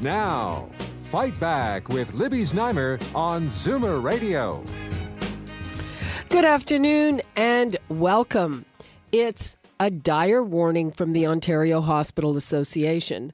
Now, Fight Back with Libby Znaimer on Zoomer Radio. Good afternoon and welcome. It's a dire warning from the Ontario Hospital Association.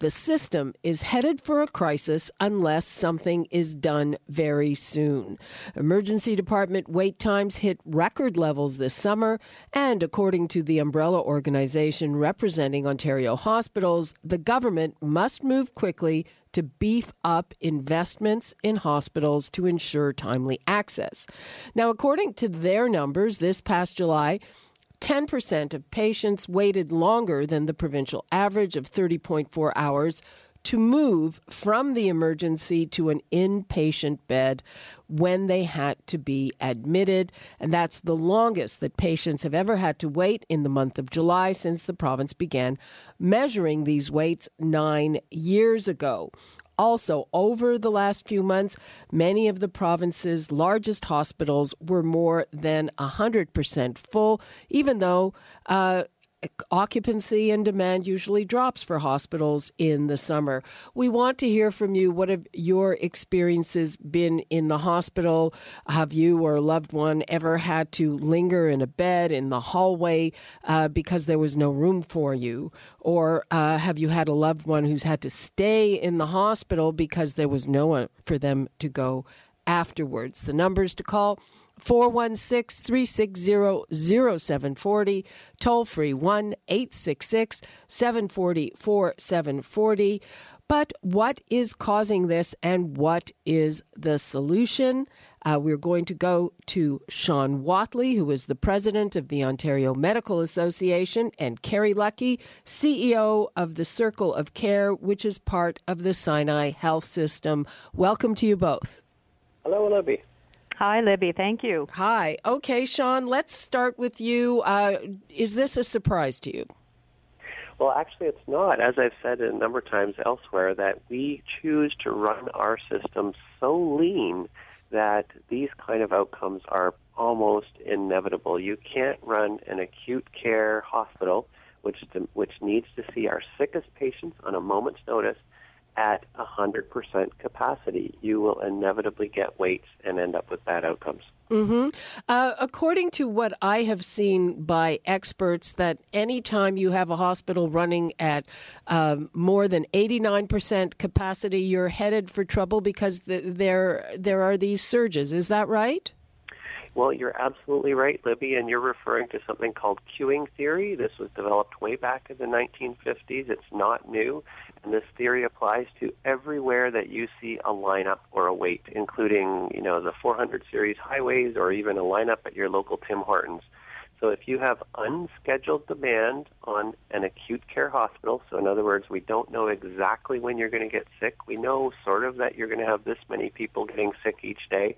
The system is headed for a crisis unless something is done very soon. Emergency department wait times hit record levels this summer, and according to the umbrella organization representing Ontario hospitals, the government must move quickly to beef up investments in hospitals to ensure timely access. Now, according to their numbers, this past July, 10% of patients waited longer than the provincial average of 30.4 hours to move from the emergency to an inpatient bed when they had to be admitted. And that's the longest that patients have ever had to wait in the month of July since the province began measuring these waits nine years ago. Also, over the last few months, many of the province's largest hospitals were more than 100% full, even though uh, occupancy and demand usually drops for hospitals in the summer. We want to hear from you. What have your experiences been in the hospital? Have you or a loved one ever had to linger in a bed in the hallway uh, because there was no room for you? Or uh, have you had a loved one who's had to stay in the hospital because there was no one for them to go afterwards? The numbers to call 416 360 0740, toll free 1 866 740 4740. But what is causing this and what is the solution? Uh, we're going to go to Shawn Whatley, who is the president of the Ontario Medical Association, and Kerry Lucky, CEO of the Circle of Care, which is part of the Sinai Health System. Welcome to you both. Hello, Libby. Hi, Libby. Thank you. Hi. Okay, Shawn, let's start with you. Uh, is this a surprise to you? Well, actually, it's not. As I've said a number of times elsewhere, that we choose to run our system so lean that these kind of outcomes are almost inevitable. You can't run an acute care hospital, which which needs to see our sickest patients on a moment's notice, at 100% capacity, you will inevitably get waits and end up with bad outcomes. Mm-hmm. Uh, according to what I have seen by experts, that anytime you have a hospital running at um, more than 89% capacity, you're headed for trouble because the, there there are these surges. Is that right? Well, you're absolutely right, Libby, and you're referring to something called queuing theory. This was developed way back in the 1950s. It's not new, and this theory applies to everywhere that you see a lineup or a wait, including, you know, the 400 series highways or even a lineup at your local Tim Hortons. So if you have unscheduled demand on an acute care hospital, so in other words, we don't know exactly when you're going to get sick. We know sort of that you're going to have this many people getting sick each day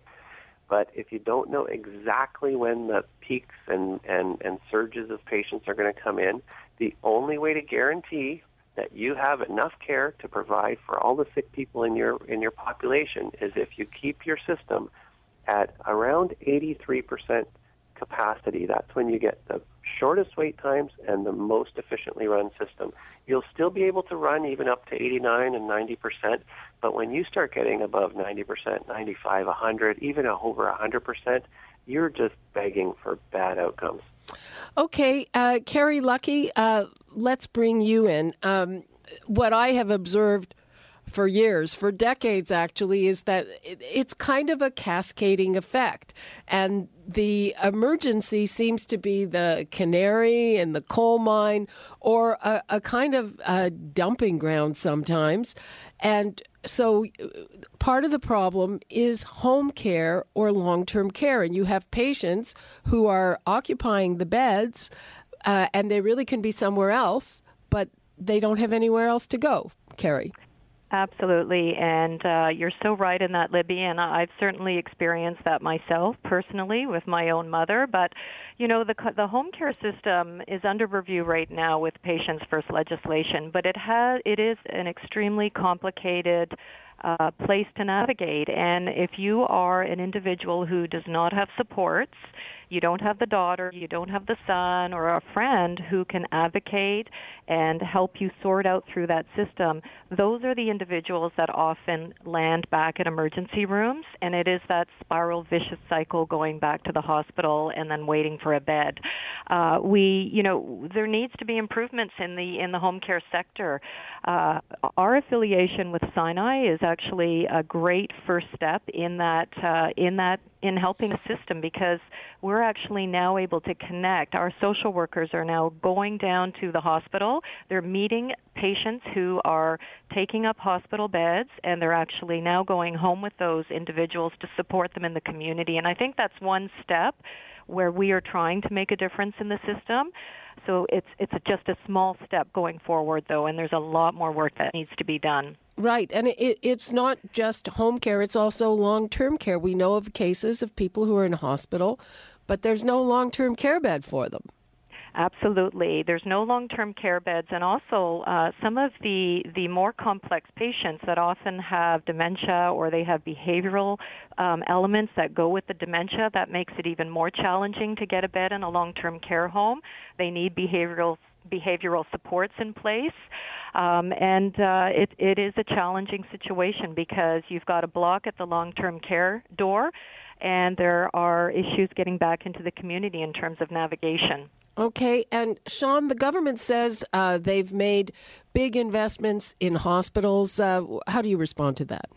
but if you don't know exactly when the peaks and, and, and surges of patients are going to come in, the only way to guarantee that you have enough care to provide for all the sick people in your in your population is if you keep your system at around 83% capacity. That's when you get the shortest wait times and the most efficiently run system. You'll still be able to run even up to 89 and 90%, but when you start getting above 90%, 95, 100, even over 100%, you're just begging for bad outcomes. Okay, uh, Kerry Luckie, uh, let's bring you in. Um, what I have observed for years, for decades actually, is that it's kind of a cascading effect. And the emergency seems to be the canary in the coal mine or a, a kind of a dumping ground sometimes. And so part of the problem is home care or long term care. And you have patients who are occupying the beds uh, and they really can be somewhere else, but they don't have anywhere else to go. Kerry. Absolutely, and uh, you're so right in that, Libby. And I've certainly experienced that myself personally with my own mother. But you know, the the home care system is under review right now with Patients First legislation, but it has it is an extremely complicated uh, place to navigate. And if you are an individual who does not have supports, you don't have the daughter, you don't have the son or a friend who can advocate and help you sort out through that system, those are the individuals that often land back at emergency rooms, and it is that spiral vicious cycle going back to the hospital and then waiting for a bed. Uh, we, you know, there needs to be improvements in the in the home care sector. Uh, our affiliation with Sinai is actually a great first step in that uh, in that in helping the system because we're actually now able to connect. Our social workers are now going down to the hospital. They're meeting patients who are taking up hospital beds, and they're actually now going home with those individuals to support them in the community. And I think that's one step where we are trying to make a difference in the system. So it's it's just a small step going forward, though, and there's a lot more work that needs to be done. Right, and it, it's not just home care; it's also long-term care. We know of cases of people who are in hospital, but there's no long-term care bed for them. Absolutely. There's no long-term care beds, and also uh, some of the the more complex patients that often have dementia or they have behavioral um, elements that go with the dementia. That makes it even more challenging to get a bed in a long-term care home. They need behavioral behavioral supports in place. Um, and uh, it, it is a challenging situation because you've got a block at the long term care door, and there are issues getting back into the community in terms of navigation. Okay, and Shawn, the government says uh, they've made big investments in hospitals. Uh, how do you respond to that?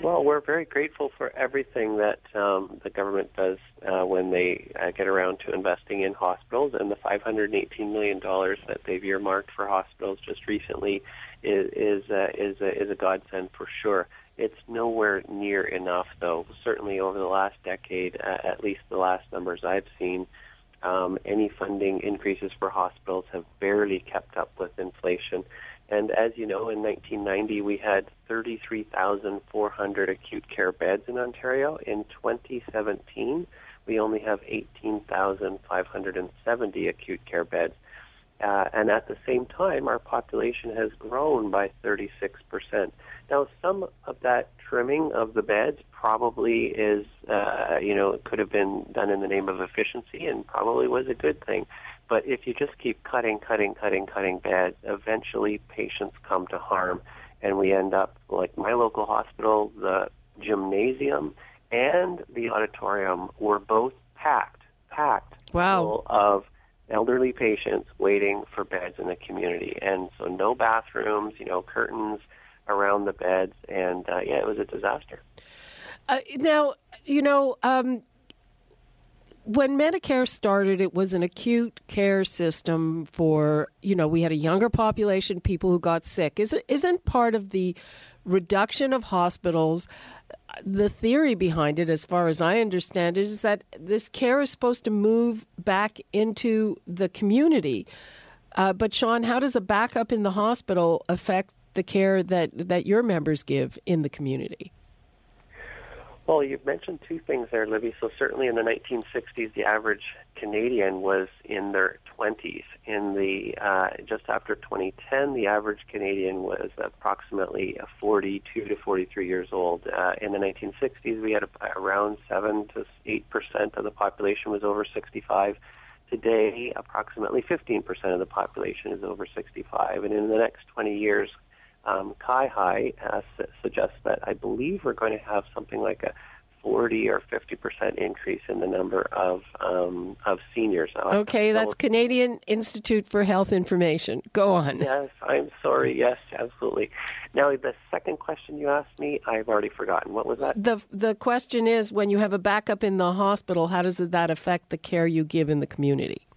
Well, we're very grateful for everything that um, the government does uh, when they uh, get around to investing in hospitals, and the 518 million dollars that they've earmarked for hospitals just recently is is uh, is, a, is a godsend for sure. It's nowhere near enough, though. Certainly, over the last decade, uh, at least the last numbers I've seen, um, any funding increases for hospitals have barely kept up with inflation. And as you know, in 1990, we had 33,400 acute care beds in Ontario. In 2017, we only have 18,570 acute care beds. Uh, and at the same time, our population has grown by 36%. Now, some of that trimming of the beds probably is, uh, you know, it could have been done in the name of efficiency and probably was a good thing. But if you just keep cutting, cutting, cutting, cutting beds, eventually patients come to harm, and we end up like my local hospital, the gymnasium and the auditorium were both packed, packed wow. full of elderly patients waiting for beds in the community, and so no bathrooms, you know, curtains around the beds, and uh, yeah, it was a disaster. Uh, now, you know, um, when Medicare started, it was an acute care system for, you know, we had a younger population, people who got sick. Isn't, isn't part of the reduction of hospitals, the theory behind it, as far as I understand it, is that this care is supposed to move back into the community. Uh, but, Shawn, how does a backup in the hospital affect the care that, that your members give in the community? Well, you've mentioned two things there, Libby. So certainly in the 1960s, the average Canadian was in their 20s. In the uh, just after 2010, the average Canadian was approximately 42 to 43 years old. Uh, in the 1960s, we had a, around seven to eight percent of the population was over 65. Today, approximately 15% of the population is over 65, and in the next 20 years, um, CIHI uh, su- suggests that I believe we're going to have something like a 40 or 50 percent increase in the number of um, of seniors. Okay, that's Canadian Institute for Health Information. Go on. Yes, I'm sorry. Yes, absolutely. Now, the second question you asked me, I've already forgotten. What was that? The the question is, when you have a backup in the hospital, how does that affect the care you give in the community?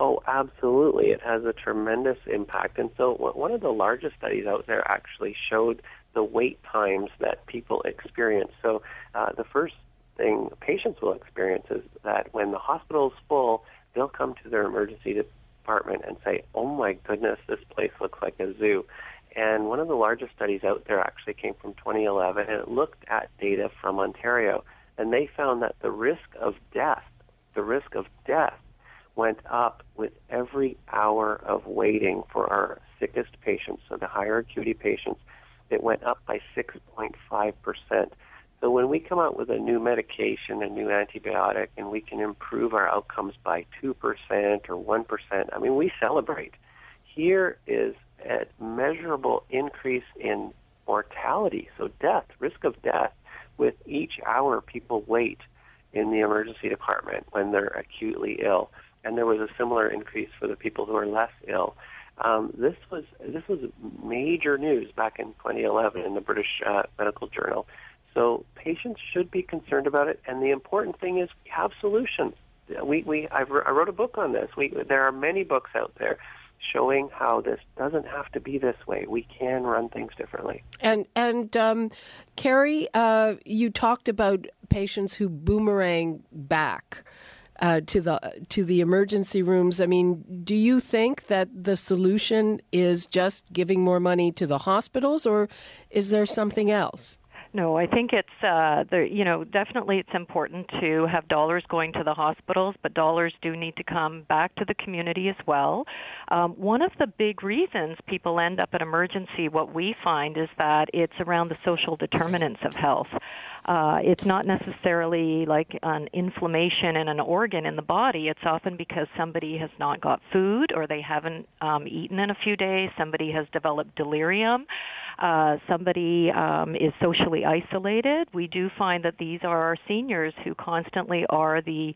Oh, absolutely. It has a tremendous impact. And so, one of the largest studies out there actually showed the wait times that people experience. So, uh, the first thing patients will experience is that when the hospital is full, they'll come to their emergency department and say, Oh my goodness, this place looks like a zoo. And one of the largest studies out there actually came from 2011, and it looked at data from Ontario, and they found that the risk of death, the risk of death, went up with every hour of waiting for our sickest patients, so the higher acuity patients. It went up by 6.5 percent. So when we come out with a new medication, a new antibiotic, and we can improve our outcomes by 2% or 1%, I mean, we celebrate. Here is a measurable increase in mortality, so death, risk of death, with each hour people wait in the emergency department when they're acutely ill. And there was a similar increase for the people who are less ill. Um, this was this was major news back in 2011 in the British uh, Medical Journal. So patients should be concerned about it, and the important thing is we have solutions. We we I've, I wrote a book on this. We there are many books out there showing how this doesn't have to be this way. We can run things differently. And and um, Carrie, uh, you talked about patients who boomerang back. Uh, to the to the emergency rooms. I mean, do you think that the solution is just giving more money to the hospitals, or is there something else? No, I think it's uh, the you know definitely it's important to have dollars going to the hospitals, but dollars do need to come back to the community as well. Um, one of the big reasons people end up at emergency, what we find is that it's around the social determinants of health. Uh, it's not necessarily like an inflammation in an organ in the body. It's often because somebody has not got food or they haven't um, eaten in a few days. Somebody has developed delirium. Uh, somebody um, is socially isolated. We do find that these are our seniors who constantly are the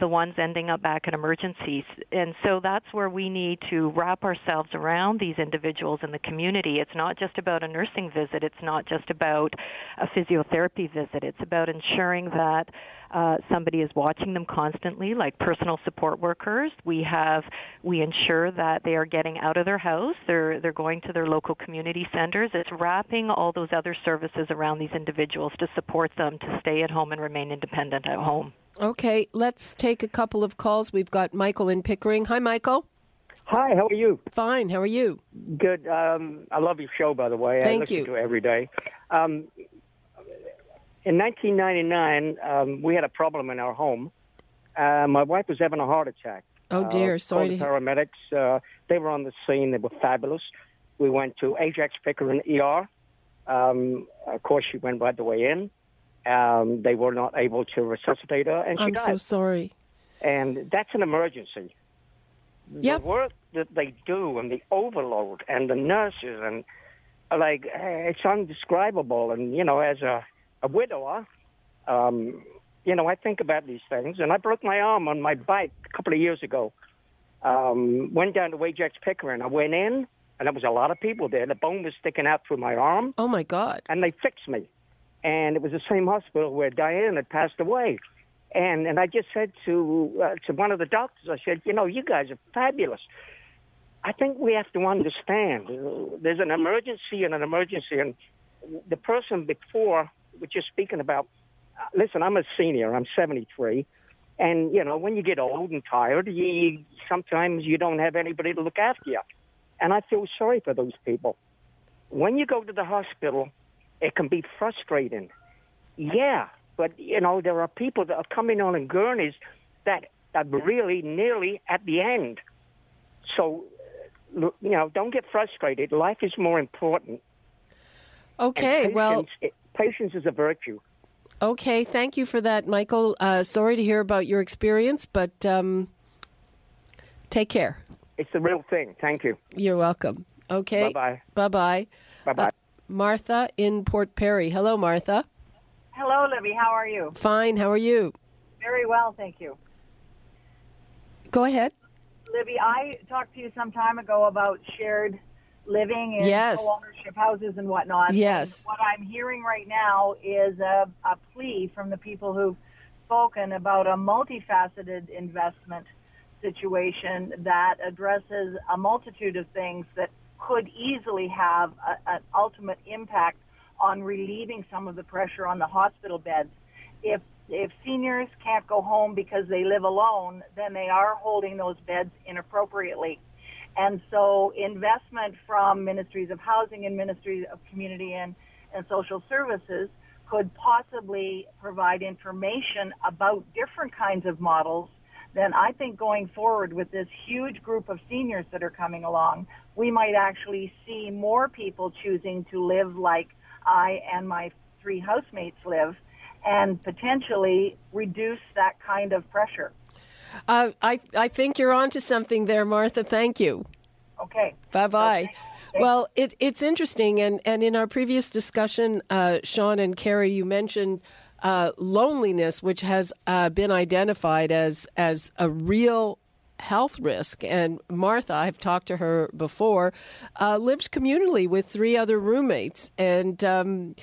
the ones ending up back in emergencies, and so that's where we need to wrap ourselves around these individuals in the community. It's not just about a nursing visit. It's not just about a physiotherapy visit. It's about ensuring that uh, somebody is watching them constantly, like personal support workers. We have we ensure that they are getting out of their house. They're they're going to their local community centers. It's wrapping all those other services around these individuals to support them to stay at home and remain independent at home. Okay, let's take a couple of calls. We've got Michael in Pickering. Hi, Michael. Hi, how are you? Fine. How are you? Good. Um, I love your show, by the way. Thank I listen you. to it every day. Um, in 1999, um, we had a problem in our home. Uh, my wife was having a heart attack. Oh dear, Uh, sorry the paramedics. Uh, they were on the scene. They were fabulous. We went to Ajax Pickering ER. Um, of course, she went right the way in. Um, they were not able to resuscitate her, and she I'm died. so sorry. and that's an emergency. Yep. The work that they do and the overload and the nurses and like it's undescribable. And you know, as a, a widower, um, you know, I think about these things. And I broke my arm on my bike a couple of years ago. Um, went down to Ajax Pickering. I went in, and there was a lot of people there. The bone was sticking out through my arm Oh my God. and they fixed me. And it was the same hospital where Diane had passed away. And and I just said to uh, to one of the doctors, I said, you know, you guys are fabulous. I think we have to understand uh, there's an emergency and an emergency, and the person before which you're speaking about. Uh, listen, I'm a senior. I'm 73, and you know, when you get old and tired, you, sometimes you don't have anybody to look after you, and I feel sorry for those people. When you go to the hospital, it can be frustrating. Yeah, but you know there are people that are coming on in gurneys that are really nearly at the end. So, uh, you know, don't get frustrated. Life is more important. Okay, well, patience- patience is a virtue. okay. Thank you for that, Michael. Uh, sorry to hear about your experience, but um, take care. It's the real thing. Thank you. You're welcome. Okay. Bye-bye. Bye bye. Bye bye. Martha in Port Perry. Hello, Martha. Hello, Libby. How are you? Fine. How are you? Very well, thank you. Go ahead. Libby, I talked to you some time ago about shared living and Yes. co-ownership houses and whatnot. Yes. And what I'm hearing right now is a, a plea from the people who've spoken about a multifaceted investment situation that addresses a multitude of things that could easily have a, an ultimate impact on relieving some of the pressure on the hospital beds. If if seniors can't go home because they live alone, then they are holding those beds inappropriately. And so investment from ministries of housing and ministries of community and, and social services could possibly provide information about different kinds of models then I think going forward with this huge group of seniors that are coming along, we might actually see more people choosing to live like I and my three housemates live and potentially reduce that kind of pressure. Uh, I, I think you're onto something there, Martha. Thank you. Okay. Bye bye. Okay. Well, it, it's interesting, and, and in our previous discussion, uh, Shawn and Carrie, you mentioned uh, loneliness, which has uh, been identified as as a real health risk. And Martha, I've talked to her before, uh, lives communally with three other roommates. And um,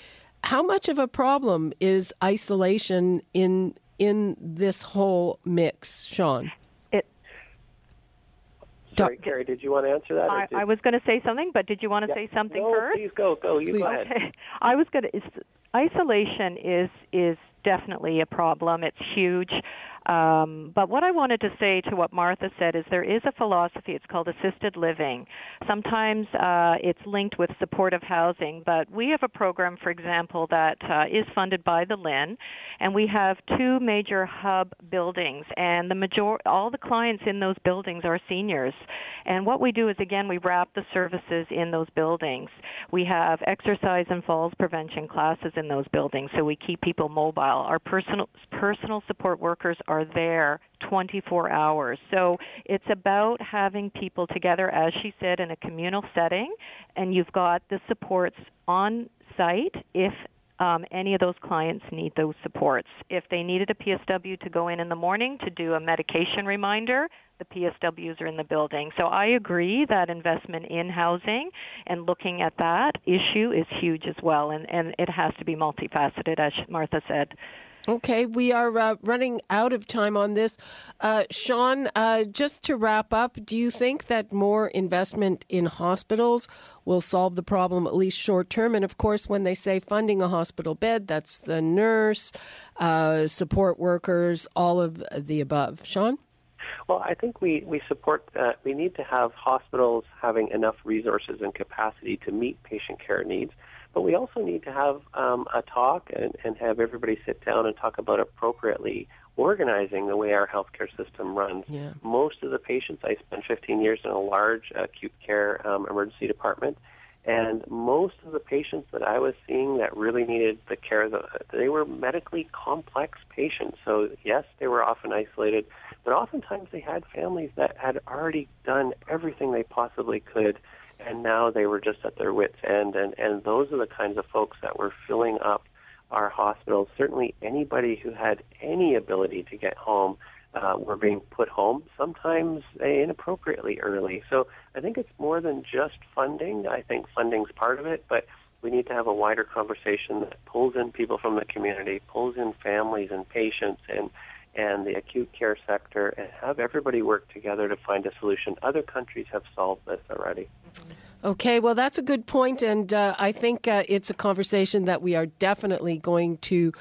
how much of a problem is isolation in in this whole mix, Shawn? It, Sorry, Carrie, did you want to answer that? I, I was going to say something, but did you want to yeah. say something no, first? Please go. Go. You please. go ahead. Okay. I was going to. Isolation is is definitely a problem. It's huge. Um, but what I wanted to say to what Martha said is there is a philosophy. It's called assisted living. Sometimes uh, it's linked with supportive housing, but we have a program, for example, that uh, is funded by the LHIN, and we have two major hub buildings, and the major all the clients in those buildings are seniors. And what we do is again we wrap the services in those buildings. We have exercise and falls prevention classes in those buildings, so we keep people mobile. Our personal personal support workers are there 24 hours. So it's about having people together, as she said, in a communal setting, and you've got the supports on site if um, any of those clients need those supports. If they needed a PSW to go in in the morning to do a medication reminder, the PSWs are in the building. So I agree that investment in housing and looking at that issue is huge as well, and, and it has to be multifaceted, as Martha said. Okay, we are uh, running out of time on this. Uh, Shawn, uh, just to wrap up, do you think that more investment in hospitals will solve the problem, at least short term? And of course, when they say funding a hospital bed, that's the nurse, uh, support workers, all of the above. Shawn? Well, I think we, we support that. We need to have hospitals having enough resources and capacity to meet patient care needs. But we also need to have um, a talk and, and have everybody sit down and talk about appropriately organizing the way our healthcare system runs. Yeah. Most of the patients, I spent 15 years in a large acute care um, emergency department, and most of the patients that I was seeing that really needed the care, they were medically complex patients. So, yes, they were often isolated, but oftentimes they had families that had already done everything they possibly could and now they were just at their wits' end. And, and those are the kinds of folks that were filling up our hospitals. Certainly, anybody who had any ability to get home uh, were being put home, sometimes inappropriately early. So I think it's more than just funding. I think funding's part of it, but we need to have a wider conversation that pulls in people from the community, pulls in families and patients and and the acute care sector and have everybody work together to find a solution. Other countries have solved this already. Okay, well, that's a good point, and uh, I think uh, it's a conversation that we are definitely going to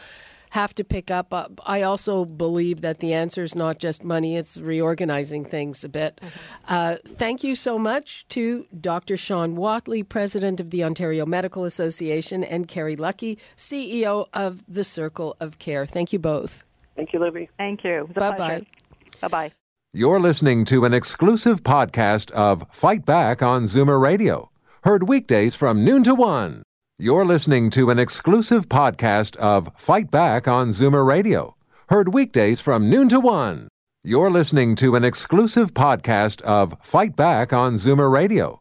have to pick up. Uh, I also believe that the answer is not just money, it's reorganizing things a bit. Mm-hmm. thank you so much to Dr. Shawn Whatley, President of the Ontario Medical Association, and Carrie Lucky, CEO of the Circle of Care. Thank you both. Thank you, Libby. Thank you. Bye bye. Bye bye. You're listening to an exclusive podcast of Fight Back on Zoomer Radio, heard weekdays from noon to one. You're listening to an exclusive podcast of Fight Back on Zoomer Radio, heard weekdays from noon to one. You're listening to an exclusive podcast of Fight Back on Zoomer Radio